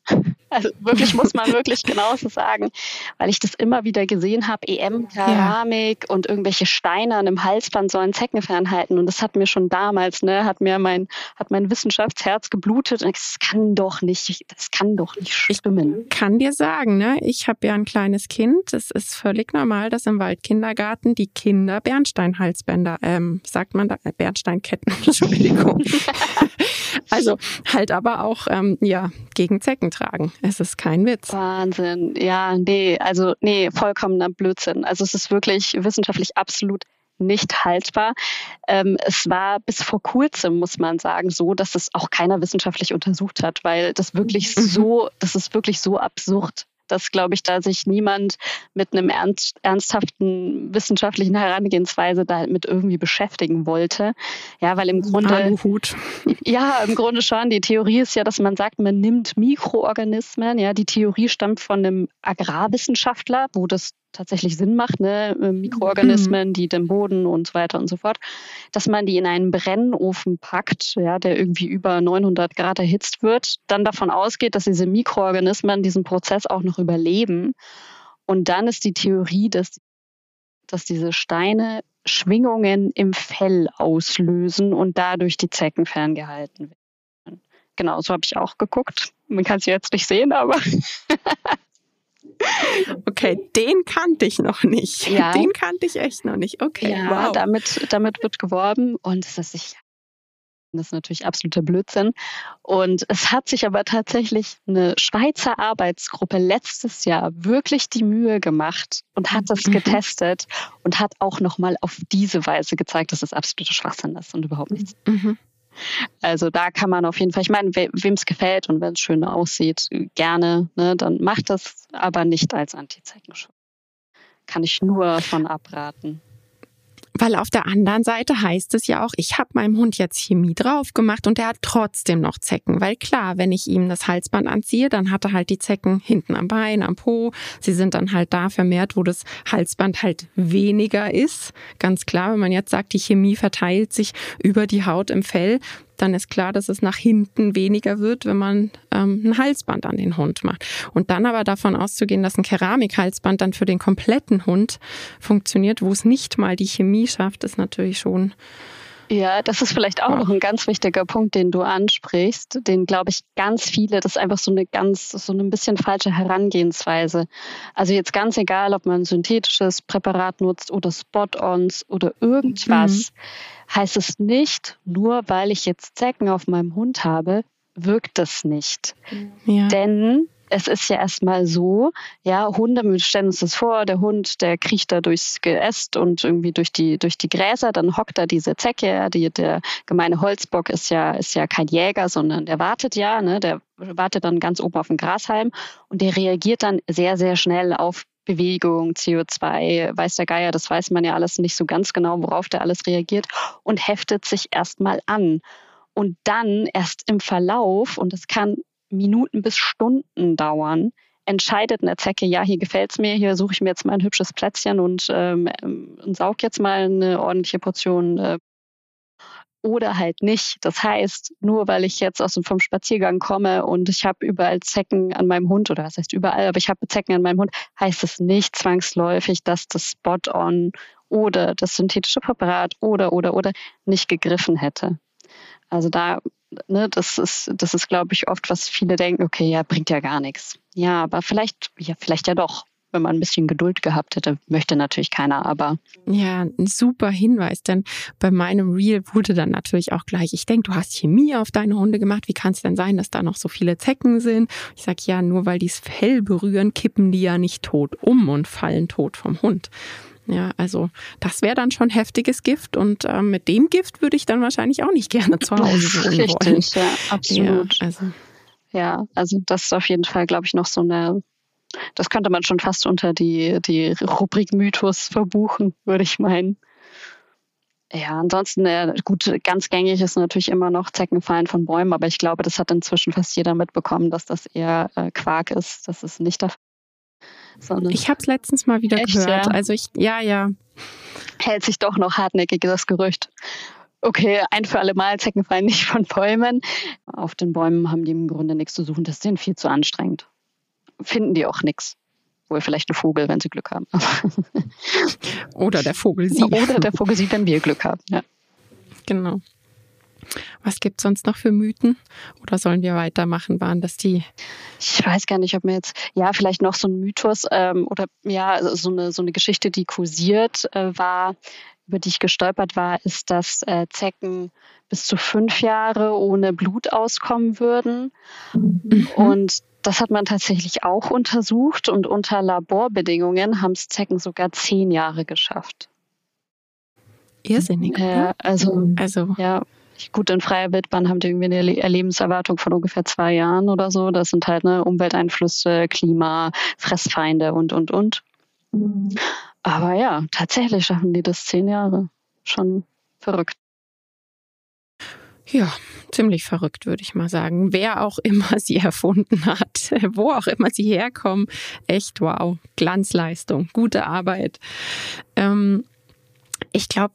Also wirklich muss man wirklich genauso sagen, weil ich das immer wieder gesehen habe, EM, Keramik ja. und irgendwelche Steine an einem Halsband sollen Zecken fernhalten. Und das hat mir schon damals, ne, hat mir mein, hat mein Wissenschaftsherz geblutet. Und das kann doch nicht, das kann doch nicht stimmen. Ich kann dir sagen, ne, ich habe ja ein kleines Kind. Es ist völlig normal, dass im Waldkindergarten die Kinder Bernsteinhalsbänder, ähm, sagt man da, äh, Bernsteinketten, Entschuldigung. also halt aber auch, ähm, ja, gegen Zecken tragen. Es ist kein Witz. Wahnsinn. Ja, nee, also nee, vollkommener Blödsinn. Also es ist wirklich wissenschaftlich absolut nicht haltbar. Ähm, es war bis vor kurzem, muss man sagen, so, dass es auch keiner wissenschaftlich untersucht hat, weil das wirklich mhm. so, das ist wirklich so absurd dass, glaube ich, da sich niemand mit einem ernst, ernsthaften wissenschaftlichen Herangehensweise da mit irgendwie beschäftigen wollte. Ja, weil im Grunde. Aluhut. Ja, im Grunde schon. Die Theorie ist ja, dass man sagt, man nimmt Mikroorganismen. Ja, die Theorie stammt von einem Agrarwissenschaftler, wo das tatsächlich Sinn macht, ne? Äh, Mikroorganismen, mhm. die den Boden und so weiter und so fort, dass man die in einen Brennofen packt, ja, der irgendwie über 900 Grad erhitzt wird, dann davon ausgeht, dass diese Mikroorganismen diesen Prozess auch noch überleben. Und dann ist die Theorie, dass, dass diese Steine Schwingungen im Fell auslösen und dadurch die Zecken ferngehalten werden. Genau, so habe ich auch geguckt. Man kann es jetzt nicht sehen, aber Okay, den kannte ich noch nicht. Ja. Den kannte ich echt noch nicht. Okay, ja, wow. damit, damit wird geworben und es ist sicher. Das ist natürlich absoluter Blödsinn. Und es hat sich aber tatsächlich eine Schweizer Arbeitsgruppe letztes Jahr wirklich die Mühe gemacht und hat das mhm. getestet und hat auch nochmal auf diese Weise gezeigt, dass es absoluter Schwachsinn ist und überhaupt nichts. Mhm. Also da kann man auf jeden Fall, ich meine, wem es gefällt und wenn es schön aussieht, gerne, ne, dann macht das, aber nicht als Antizeigenschutz. Kann ich nur von abraten. Weil auf der anderen Seite heißt es ja auch, ich habe meinem Hund jetzt Chemie drauf gemacht und er hat trotzdem noch Zecken. Weil klar, wenn ich ihm das Halsband anziehe, dann hat er halt die Zecken hinten am Bein, am Po. Sie sind dann halt da vermehrt, wo das Halsband halt weniger ist. Ganz klar, wenn man jetzt sagt, die Chemie verteilt sich über die Haut im Fell, dann ist klar, dass es nach hinten weniger wird, wenn man ähm, ein Halsband an den Hund macht. Und dann aber davon auszugehen, dass ein Keramikhalsband dann für den kompletten Hund funktioniert, wo es nicht mal die Chemie schafft, ist natürlich schon Ja, das ist vielleicht auch noch ein ganz wichtiger Punkt, den du ansprichst, den glaube ich ganz viele, das ist einfach so eine ganz, so eine bisschen falsche Herangehensweise. Also jetzt ganz egal, ob man ein synthetisches Präparat nutzt oder Spot-ons oder irgendwas, mhm. heißt es nicht, nur weil ich jetzt Zecken auf meinem Hund habe, wirkt das nicht. Ja. Denn es ist ja erstmal so, ja, Hunde, wir stellen uns das vor, der Hund, der kriecht da durchs Geäst und irgendwie durch die, durch die Gräser, dann hockt da diese Zecke, die, der gemeine Holzbock ist ja, ist ja kein Jäger, sondern der wartet ja, ne, der wartet dann ganz oben auf dem Grashalm und der reagiert dann sehr, sehr schnell auf Bewegung, CO2, weiß der Geier, das weiß man ja alles nicht so ganz genau, worauf der alles reagiert und heftet sich erstmal an. Und dann erst im Verlauf, und das kann Minuten bis Stunden dauern, entscheidet eine Zecke, ja, hier gefällt es mir, hier suche ich mir jetzt mal ein hübsches Plätzchen und, ähm, und saug jetzt mal eine ordentliche Portion äh, oder halt nicht. Das heißt, nur weil ich jetzt aus dem vom Spaziergang komme und ich habe überall Zecken an meinem Hund oder was heißt überall, aber ich habe Zecken an meinem Hund, heißt es nicht zwangsläufig, dass das Spot-on oder das synthetische Präparat oder oder oder nicht gegriffen hätte. Also da ne, das ist, das ist, glaube ich, oft, was viele denken, okay, ja, bringt ja gar nichts. Ja, aber vielleicht, ja, vielleicht ja doch. Wenn man ein bisschen Geduld gehabt hätte, möchte natürlich keiner, aber. Ja, ein super Hinweis, denn bei meinem Reel wurde dann natürlich auch gleich, ich denke, du hast Chemie auf deine Hunde gemacht. Wie kann es denn sein, dass da noch so viele Zecken sind? Ich sage, ja, nur weil die das Fell berühren, kippen die ja nicht tot um und fallen tot vom Hund. Ja, also das wäre dann schon heftiges Gift und äh, mit dem Gift würde ich dann wahrscheinlich auch nicht gerne zu Hause wohnen Richtig, wollen. Ja, absolut. Ja, also. ja, also das ist auf jeden Fall, glaube ich, noch so eine, das könnte man schon fast unter die, die Rubrik Mythos verbuchen, würde ich meinen. Ja, ansonsten, äh, gut, ganz gängig ist natürlich immer noch Zeckenfallen von Bäumen, aber ich glaube, das hat inzwischen fast jeder mitbekommen, dass das eher äh, Quark ist. Das ist nicht der Fall. Sondern ich habe es letztens mal wieder echt, gehört. Ja? Also ich, ja, ja. Hält sich doch noch hartnäckig das Gerücht. Okay, ein für alle Mal Zecken fallen nicht von Bäumen. Auf den Bäumen haben die im Grunde nichts zu suchen. Das ist denen viel zu anstrengend. Finden die auch nichts. Wohl vielleicht ein Vogel, wenn sie Glück haben. Oder der Vogel sie. Oder der Vogel sie, wenn wir Glück haben. Ja. Genau. Was gibt es sonst noch für Mythen? Oder sollen wir weitermachen? Waren das die? Ich weiß gar nicht, ob mir jetzt, ja, vielleicht noch so ein Mythos ähm, oder ja, so eine, so eine Geschichte, die kursiert äh, war, über die ich gestolpert war, ist, dass äh, Zecken bis zu fünf Jahre ohne Blut auskommen würden. Mhm. Und das hat man tatsächlich auch untersucht und unter Laborbedingungen haben es Zecken sogar zehn Jahre geschafft. Irrsinnig. Äh, also, also, ja, gut, in freier Wildbahn haben die irgendwie eine Lebenserwartung von ungefähr zwei Jahren oder so. Das sind halt ne, Umwelteinflüsse, Klima, Fressfeinde und, und, und. Mhm. Aber ja, tatsächlich schaffen die das zehn Jahre. Schon verrückt. Ja, ziemlich verrückt, würde ich mal sagen. Wer auch immer sie erfunden hat, wo auch immer sie herkommen, echt wow, Glanzleistung, gute Arbeit. Ähm, ich glaube,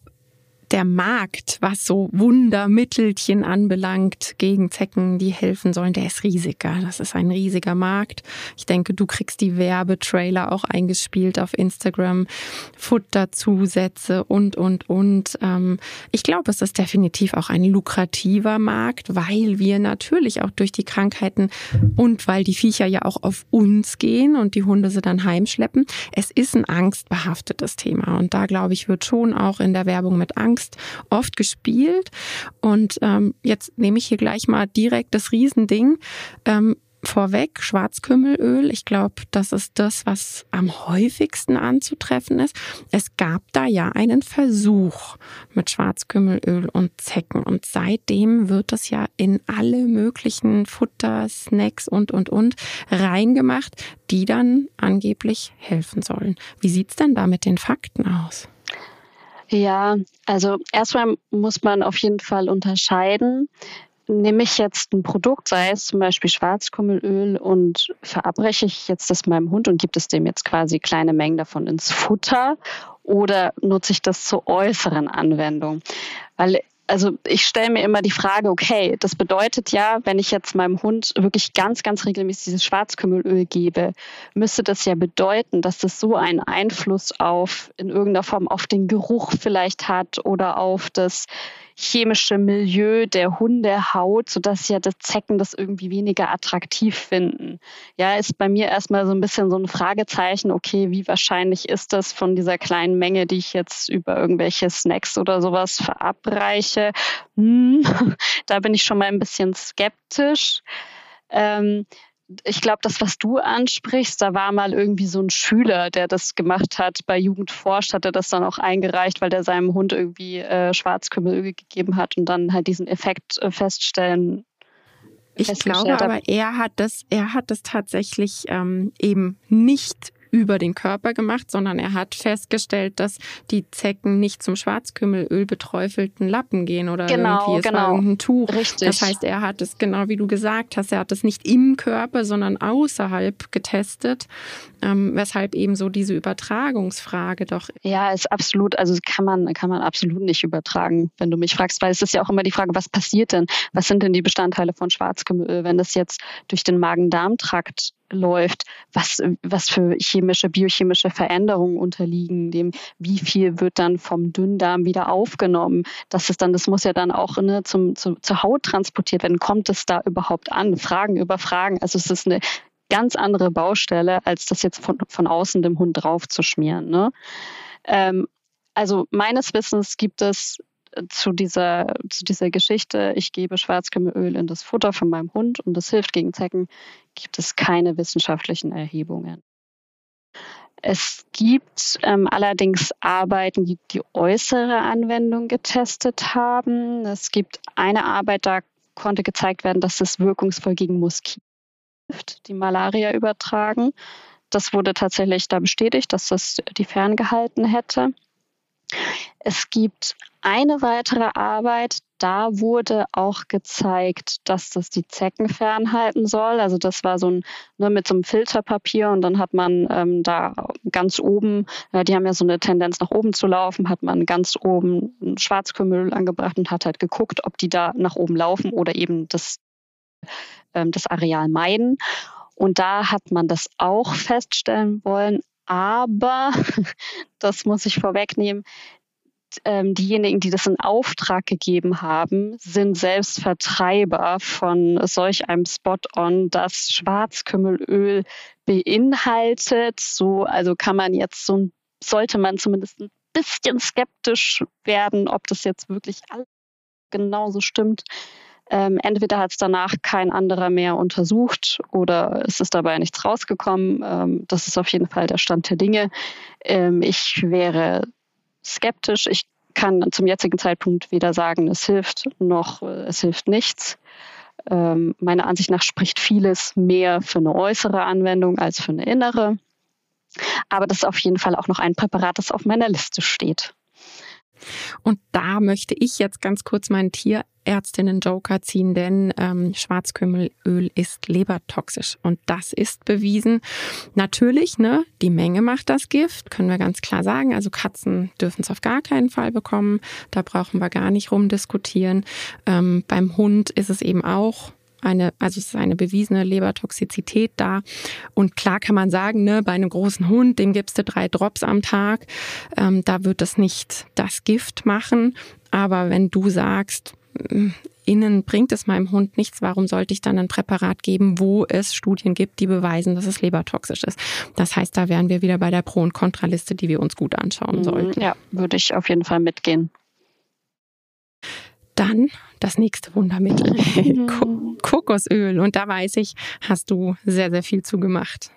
der Markt, was so Wundermittelchen anbelangt gegen Zecken, die helfen sollen, der ist riesiger. Das ist ein riesiger Markt. Ich denke, du kriegst die Werbetrailer auch eingespielt auf Instagram, Futterzusätze und, und, und. Ähm, ich glaube, es ist definitiv auch ein lukrativer Markt, weil wir natürlich auch durch die Krankheiten und weil die Viecher ja auch auf uns gehen und die Hunde sie dann heimschleppen. Es ist ein angstbehaftetes Thema. Und da, glaube ich, wird schon auch in der Werbung mit Angst Angst oft gespielt. Und ähm, jetzt nehme ich hier gleich mal direkt das Riesending. Ähm, vorweg, Schwarzkümmelöl. Ich glaube, das ist das, was am häufigsten anzutreffen ist. Es gab da ja einen Versuch mit Schwarzkümmelöl und Zecken und seitdem wird das ja in alle möglichen Futter, Snacks und, und, und reingemacht, die dann angeblich helfen sollen. Wie sieht's denn da mit den Fakten aus? Ja, also erstmal muss man auf jeden Fall unterscheiden. Nehme ich jetzt ein Produkt, sei es zum Beispiel Schwarzkümmelöl und verabreiche ich jetzt das meinem Hund und gibt es dem jetzt quasi kleine Mengen davon ins Futter oder nutze ich das zur äußeren Anwendung? Weil also ich stelle mir immer die Frage, okay, das bedeutet ja, wenn ich jetzt meinem Hund wirklich ganz, ganz regelmäßig dieses Schwarzkümmelöl gebe, müsste das ja bedeuten, dass das so einen Einfluss auf, in irgendeiner Form auf den Geruch vielleicht hat oder auf das, chemische Milieu der Hundehaut, sodass ja das Zecken das irgendwie weniger attraktiv finden. Ja, ist bei mir erstmal so ein bisschen so ein Fragezeichen, okay, wie wahrscheinlich ist das von dieser kleinen Menge, die ich jetzt über irgendwelche Snacks oder sowas verabreiche? Hm, da bin ich schon mal ein bisschen skeptisch. Ähm, ich glaube, das, was du ansprichst, da war mal irgendwie so ein Schüler, der das gemacht hat. Bei Jugendforscht hat er das dann auch eingereicht, weil der seinem Hund irgendwie äh, Schwarzkümmelöl gegeben hat und dann halt diesen Effekt äh, feststellen. Ich glaube aber, er hat das, er hat das tatsächlich ähm, eben nicht über den Körper gemacht, sondern er hat festgestellt, dass die Zecken nicht zum Schwarzkümmelöl beträufelten Lappen gehen oder genau, irgendwie es genau. war irgendein Tuch. Richtig. Das heißt, er hat es genau wie du gesagt hast, er hat es nicht im Körper, sondern außerhalb getestet, ähm, weshalb eben so diese Übertragungsfrage doch. Ja, ist absolut, also kann man, kann man absolut nicht übertragen, wenn du mich fragst, weil es ist ja auch immer die Frage, was passiert denn? Was sind denn die Bestandteile von Schwarzkümmelöl, wenn das jetzt durch den Magen-Darm-Trakt läuft, was, was für chemische, biochemische Veränderungen unterliegen dem, wie viel wird dann vom Dünndarm wieder aufgenommen. Das ist dann, das muss ja dann auch ne, zum, zum, zur Haut transportiert werden. Kommt es da überhaupt an? Fragen über Fragen. Also es ist eine ganz andere Baustelle, als das jetzt von, von außen dem Hund drauf zu schmieren. Ne? Ähm, also meines Wissens gibt es zu dieser, zu dieser Geschichte, ich gebe Schwarzkümmelöl in das Futter von meinem Hund und das hilft gegen Zecken, gibt es keine wissenschaftlichen Erhebungen. Es gibt ähm, allerdings Arbeiten, die die äußere Anwendung getestet haben. Es gibt eine Arbeit, da konnte gezeigt werden, dass es wirkungsvoll gegen Moskiten hilft, die Malaria übertragen. Das wurde tatsächlich da bestätigt, dass das die ferngehalten hätte. Es gibt eine weitere Arbeit, da wurde auch gezeigt, dass das die Zecken fernhalten soll. Also das war so ein ne, mit so einem Filterpapier und dann hat man ähm, da ganz oben, äh, die haben ja so eine Tendenz nach oben zu laufen, hat man ganz oben ein Schwarzkümmel angebracht und hat halt geguckt, ob die da nach oben laufen oder eben das, ähm, das Areal meiden. Und da hat man das auch feststellen wollen, aber, das muss ich vorwegnehmen, ähm, diejenigen, die das in Auftrag gegeben haben, sind selbst Vertreiber von solch einem Spot-on, das Schwarzkümmelöl beinhaltet. So, also kann man jetzt so, sollte man zumindest ein bisschen skeptisch werden, ob das jetzt wirklich genauso stimmt. Ähm, entweder hat es danach kein anderer mehr untersucht oder es ist dabei nichts rausgekommen. Ähm, das ist auf jeden Fall der Stand der Dinge. Ähm, ich wäre skeptisch. Ich kann zum jetzigen Zeitpunkt weder sagen, es hilft noch äh, es hilft nichts. Ähm, meiner Ansicht nach spricht vieles mehr für eine äußere Anwendung als für eine innere. Aber das ist auf jeden Fall auch noch ein Präparat, das auf meiner Liste steht. Und da möchte ich jetzt ganz kurz meinen Tierärztinnen-Joker ziehen, denn ähm, Schwarzkümmelöl ist lebertoxisch und das ist bewiesen. Natürlich, ne, die Menge macht das Gift, können wir ganz klar sagen. Also Katzen dürfen es auf gar keinen Fall bekommen. Da brauchen wir gar nicht rumdiskutieren. Ähm, beim Hund ist es eben auch eine, also es ist eine bewiesene Lebertoxizität da. Und klar kann man sagen, ne, bei einem großen Hund, dem gibst du drei Drops am Tag, ähm, da wird es nicht das Gift machen. Aber wenn du sagst, innen bringt es meinem Hund nichts, warum sollte ich dann ein Präparat geben, wo es Studien gibt, die beweisen, dass es lebertoxisch ist? Das heißt, da wären wir wieder bei der Pro- und Kontraliste, die wir uns gut anschauen mhm, sollten. Ja, würde ich auf jeden Fall mitgehen. Dann das nächste Wundermittel, Kokosöl. Und da weiß ich, hast du sehr, sehr viel zugemacht.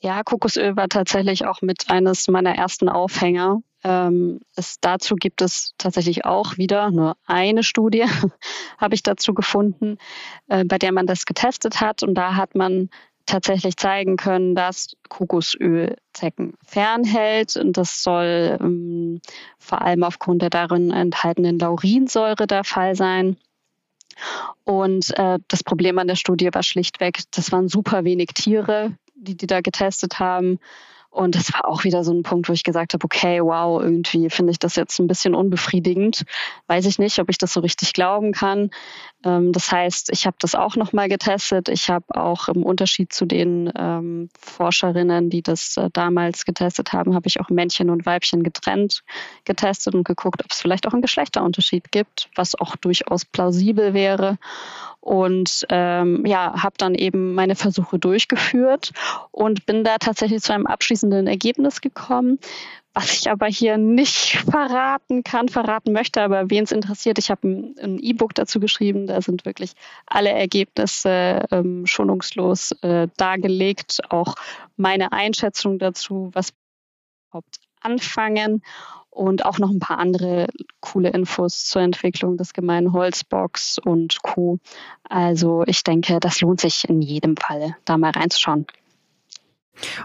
Ja, Kokosöl war tatsächlich auch mit eines meiner ersten Aufhänger. Ähm, es, dazu gibt es tatsächlich auch wieder nur eine Studie, habe ich dazu gefunden, äh, bei der man das getestet hat. Und da hat man tatsächlich zeigen können, dass Kokosöl Zecken fernhält. Und das soll ähm, vor allem aufgrund der darin enthaltenen Laurinsäure der Fall sein. Und äh, das Problem an der Studie war schlichtweg, das waren super wenig Tiere, die die da getestet haben. Und das war auch wieder so ein Punkt, wo ich gesagt habe, okay, wow, irgendwie finde ich das jetzt ein bisschen unbefriedigend. Weiß ich nicht, ob ich das so richtig glauben kann. Ähm, das heißt, ich habe das auch nochmal getestet. Ich habe auch im Unterschied zu den ähm, Forscherinnen, die das äh, damals getestet haben, habe ich auch Männchen und Weibchen getrennt getestet und geguckt, ob es vielleicht auch einen Geschlechterunterschied gibt, was auch durchaus plausibel wäre. Und ähm, ja, habe dann eben meine Versuche durchgeführt und bin da tatsächlich zu einem abschließenden Ergebnis gekommen, was ich aber hier nicht verraten kann, verraten möchte, aber wen es interessiert, ich habe ein E-Book dazu geschrieben, da sind wirklich alle Ergebnisse ähm, schonungslos äh, dargelegt, auch meine Einschätzung dazu, was überhaupt anfangen und auch noch ein paar andere coole Infos zur Entwicklung des gemeinen Holzbox und Co. Also ich denke, das lohnt sich in jedem Fall, da mal reinzuschauen.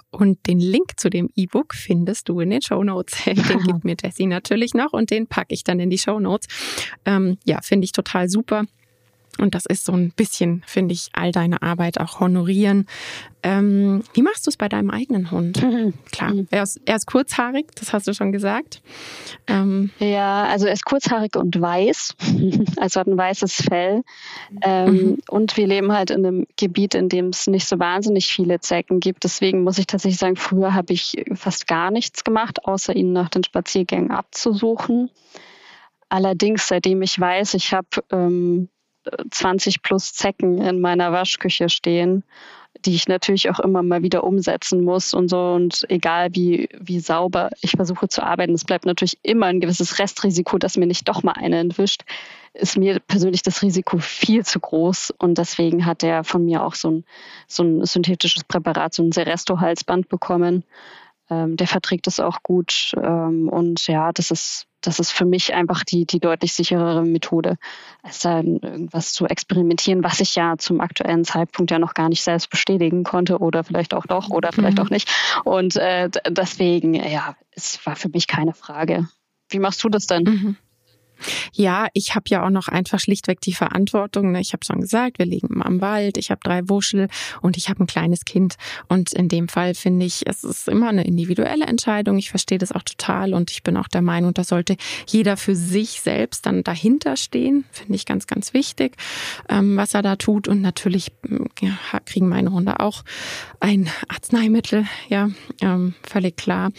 Und den Link zu dem E-Book findest du in den Show Notes. Den gibt mir Jessie natürlich noch und den packe ich dann in die Show Notes. Ähm, ja, finde ich total super. Und das ist so ein bisschen, finde ich, all deine Arbeit auch honorieren. Ähm, wie machst du es bei deinem eigenen Hund? Mhm. Klar, mhm. er ist, er ist kurzhaarig, das hast du schon gesagt. Ähm, ja, also er ist kurzhaarig und weiß, also hat ein weißes Fell. Ähm, mhm. Und wir leben halt in einem Gebiet, in dem es nicht so wahnsinnig viele Zecken gibt. Deswegen muss ich tatsächlich sagen, früher habe ich fast gar nichts gemacht, außer ihn nach den Spaziergängen abzusuchen. Allerdings, seitdem ich weiß, ich habe ähm, 20 plus Zecken in meiner Waschküche stehen, die ich natürlich auch immer mal wieder umsetzen muss und so. Und egal wie, wie sauber ich versuche zu arbeiten, es bleibt natürlich immer ein gewisses Restrisiko, dass mir nicht doch mal eine entwischt, ist mir persönlich das Risiko viel zu groß. Und deswegen hat er von mir auch so ein, so ein synthetisches Präparat, so ein Seresto-Halsband bekommen. Ähm, der verträgt es auch gut. Ähm, und ja, das ist das ist für mich einfach die, die deutlich sicherere Methode, als dann irgendwas zu experimentieren, was ich ja zum aktuellen Zeitpunkt ja noch gar nicht selbst bestätigen konnte oder vielleicht auch doch oder vielleicht mhm. auch nicht. Und äh, deswegen, ja, es war für mich keine Frage. Wie machst du das denn? Mhm. Ja, ich habe ja auch noch einfach schlichtweg die Verantwortung. Ne? Ich habe schon gesagt, wir liegen am Wald, ich habe drei Wuschel und ich habe ein kleines Kind. Und in dem Fall finde ich, es ist immer eine individuelle Entscheidung. Ich verstehe das auch total und ich bin auch der Meinung, da sollte jeder für sich selbst dann dahinter stehen. Finde ich ganz, ganz wichtig, ähm, was er da tut. Und natürlich ja, kriegen meine Hunde auch ein Arzneimittel, ja, ähm, völlig klar.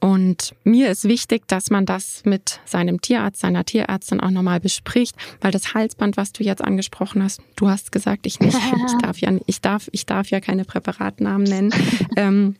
Und mir ist wichtig, dass man das mit seinem Tierarzt, seiner Tierärztin auch nochmal bespricht, weil das Halsband, was du jetzt angesprochen hast, du hast gesagt, ich nicht. Ich darf ja, ich darf, ich darf ja keine Präparatnamen nennen. ähm,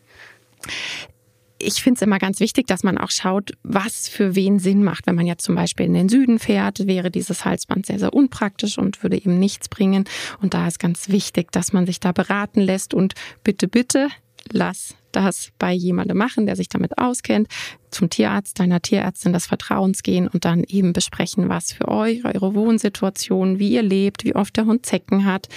ich finde es immer ganz wichtig, dass man auch schaut, was für wen Sinn macht. Wenn man jetzt zum Beispiel in den Süden fährt, wäre dieses Halsband sehr, sehr unpraktisch und würde ihm nichts bringen. Und da ist ganz wichtig, dass man sich da beraten lässt und bitte, bitte lass das bei jemandem machen, der sich damit auskennt, zum Tierarzt, deiner Tierärztin des Vertrauens gehen und dann eben besprechen, was für euch, eure Wohnsituation, wie ihr lebt, wie oft der Hund Zecken hat,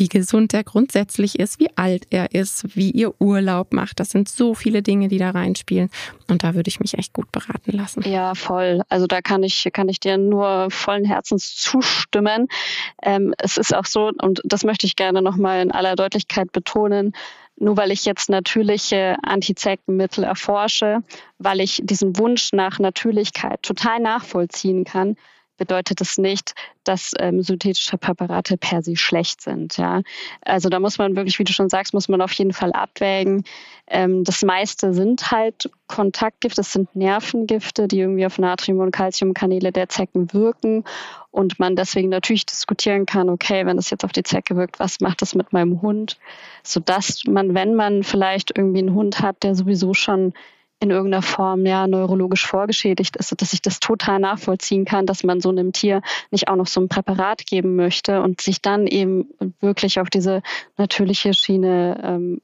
wie gesund er grundsätzlich ist, wie alt er ist, wie ihr Urlaub macht. Das sind so viele Dinge, die da reinspielen. Und da würde ich mich echt gut beraten lassen. Ja, voll. Also da kann ich, kann ich dir nur vollen Herzens zustimmen. Ähm, es ist auch so, und das möchte ich gerne nochmal in aller Deutlichkeit betonen, nur weil ich jetzt natürliche Antizeckenmittel erforsche, weil ich diesen Wunsch nach Natürlichkeit total nachvollziehen kann, bedeutet es nicht, dass ähm, synthetische Präparate per se schlecht sind. Ja? Also da muss man wirklich, wie du schon sagst, muss man auf jeden Fall abwägen. Ähm, das meiste sind halt Kontaktgifte, das sind Nervengifte, die irgendwie auf Natrium- und Calciumkanäle der Zecken wirken und man deswegen natürlich diskutieren kann, okay, wenn das jetzt auf die Zecke wirkt, was macht das mit meinem Hund? Sodass man, wenn man vielleicht irgendwie einen Hund hat, der sowieso schon in irgendeiner Form ja neurologisch vorgeschädigt ist, dass ich das total nachvollziehen kann, dass man so einem Tier nicht auch noch so ein Präparat geben möchte und sich dann eben wirklich auf diese natürliche Schiene ähm,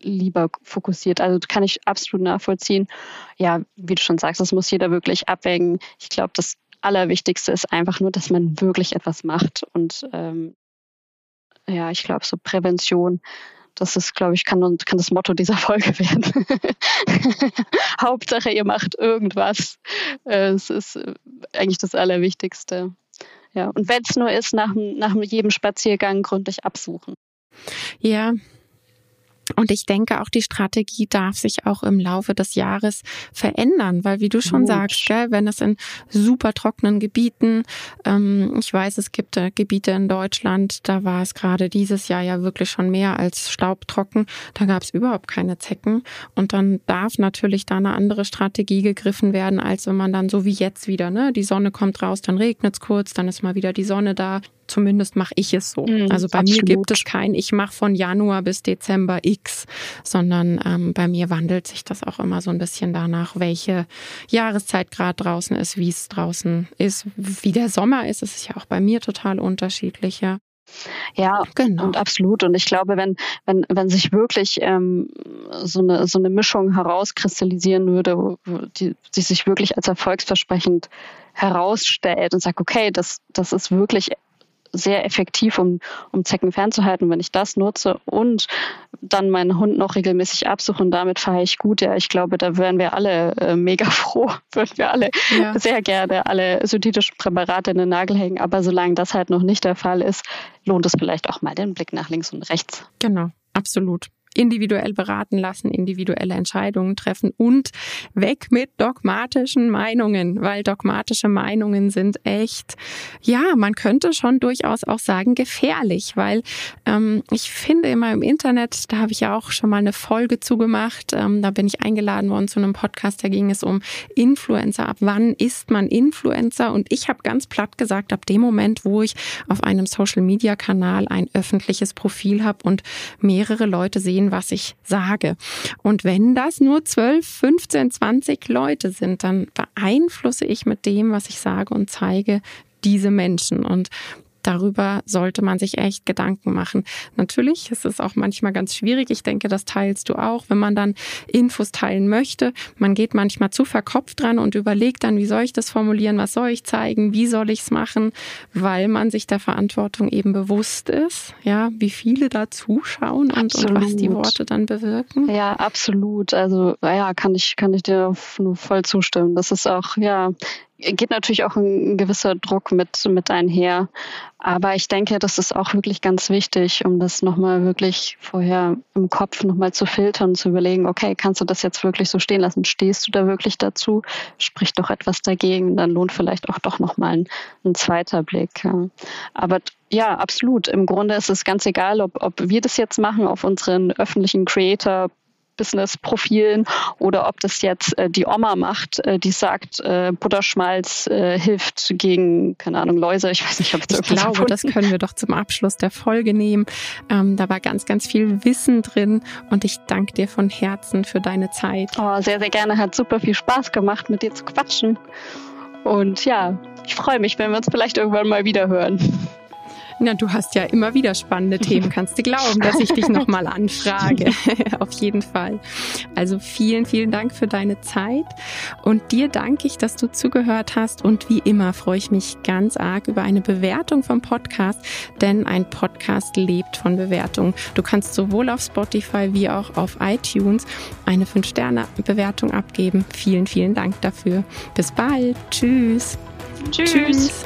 lieber fokussiert. Also kann ich absolut nachvollziehen. Ja, wie du schon sagst, das muss jeder wirklich abwägen. Ich glaube, das Allerwichtigste ist einfach nur, dass man wirklich etwas macht und ähm, ja, ich glaube, so Prävention das ist, glaube ich, kann, kann das Motto dieser Folge werden. Hauptsache, ihr macht irgendwas. Äh, es ist äh, eigentlich das Allerwichtigste. Ja, und wenn es nur ist, nach, nach jedem Spaziergang gründlich absuchen. Ja, Und ich denke, auch die Strategie darf sich auch im Laufe des Jahres verändern, weil wie du schon Gut. sagst, gell, wenn es in super trockenen Gebieten, ähm, ich weiß, es gibt äh, Gebiete in Deutschland, da war es gerade dieses Jahr ja wirklich schon mehr als staubtrocken, da gab es überhaupt keine Zecken. Und dann darf natürlich da eine andere Strategie gegriffen werden, als wenn man dann so wie jetzt wieder, ne, die Sonne kommt raus, dann regnet es kurz, dann ist mal wieder die Sonne da. Zumindest mache ich es so. Mhm, also bei absolut. mir gibt es kein, ich mache von Januar bis Dezember X, sondern ähm, bei mir wandelt sich das auch immer so ein bisschen danach, welche Jahreszeit gerade draußen ist, wie es draußen ist, wie der Sommer ist. Es ist ja auch bei mir total unterschiedlich, ja. Ja, genau. und absolut. Und ich glaube, wenn, wenn, wenn sich wirklich ähm, so, eine, so eine Mischung herauskristallisieren würde, die, die sich wirklich als erfolgsversprechend herausstellt und sagt, okay, das, das ist wirklich sehr effektiv, um, um Zecken fernzuhalten. Wenn ich das nutze und dann meinen Hund noch regelmäßig absuche und damit fahre ich gut, ja, ich glaube, da wären wir alle äh, mega froh, würden wir alle ja. sehr gerne alle synthetischen Präparate in den Nagel hängen. Aber solange das halt noch nicht der Fall ist, lohnt es vielleicht auch mal den Blick nach links und rechts. Genau, absolut individuell beraten lassen, individuelle Entscheidungen treffen und weg mit dogmatischen Meinungen, weil dogmatische Meinungen sind echt, ja, man könnte schon durchaus auch sagen, gefährlich, weil ähm, ich finde immer im Internet, da habe ich ja auch schon mal eine Folge zugemacht, ähm, da bin ich eingeladen worden zu einem Podcast, da ging es um Influencer, ab wann ist man Influencer? Und ich habe ganz platt gesagt, ab dem Moment, wo ich auf einem Social-Media-Kanal ein öffentliches Profil habe und mehrere Leute sehen, verstehen, was ich sage. Und wenn das nur 12, 15, 20 Leute sind, dann beeinflusse ich mit dem, was ich sage und zeige, diese Menschen. Und darüber sollte man sich echt Gedanken machen. Natürlich ist es auch manchmal ganz schwierig. Ich denke, das teilst du auch, wenn man dann Infos teilen möchte. Man geht manchmal zu verkopft dran und überlegt dann, wie soll ich das formulieren, was soll ich zeigen, wie soll ich es machen, weil man sich der Verantwortung eben bewusst ist, ja, wie viele da zuschauen und, und was die Worte dann bewirken. Ja, absolut. Also ja, kann ich, kann ich dir nur voll zustimmen. Das ist auch, ja, geht natürlich auch ein gewisser Druck mit, mit einher. Aber ich denke, das ist auch wirklich ganz wichtig, um das nochmal wirklich vorher im Kopf nochmal zu filtern, zu überlegen, okay, kannst du das jetzt wirklich so stehen lassen? Stehst du da wirklich dazu? Spricht doch etwas dagegen? Dann lohnt vielleicht auch doch nochmal ein, ein zweiter Blick. Ja. Aber ja, absolut. Im Grunde ist es ganz egal, ob, ob wir das jetzt machen auf unseren öffentlichen Creator Business-Profilen oder ob das jetzt äh, die Oma macht, äh, die sagt, äh, Butterschmalz äh, hilft gegen, keine Ahnung, Läuse. Ich weiß nicht, ob ich, ich glaube, erfunden. das können wir doch zum Abschluss der Folge nehmen. Ähm, da war ganz, ganz viel Wissen drin und ich danke dir von Herzen für deine Zeit. Oh, sehr, sehr gerne. Hat super viel Spaß gemacht, mit dir zu quatschen. Und ja, ich freue mich, wenn wir uns vielleicht irgendwann mal wieder hören. Na, du hast ja immer wieder spannende Themen. Kannst du glauben, dass ich dich nochmal anfrage? Auf jeden Fall. Also vielen, vielen Dank für deine Zeit. Und dir danke ich, dass du zugehört hast. Und wie immer freue ich mich ganz arg über eine Bewertung vom Podcast, denn ein Podcast lebt von Bewertungen. Du kannst sowohl auf Spotify wie auch auf iTunes eine 5-Sterne-Bewertung abgeben. Vielen, vielen Dank dafür. Bis bald. Tschüss. Tschüss. Tschüss.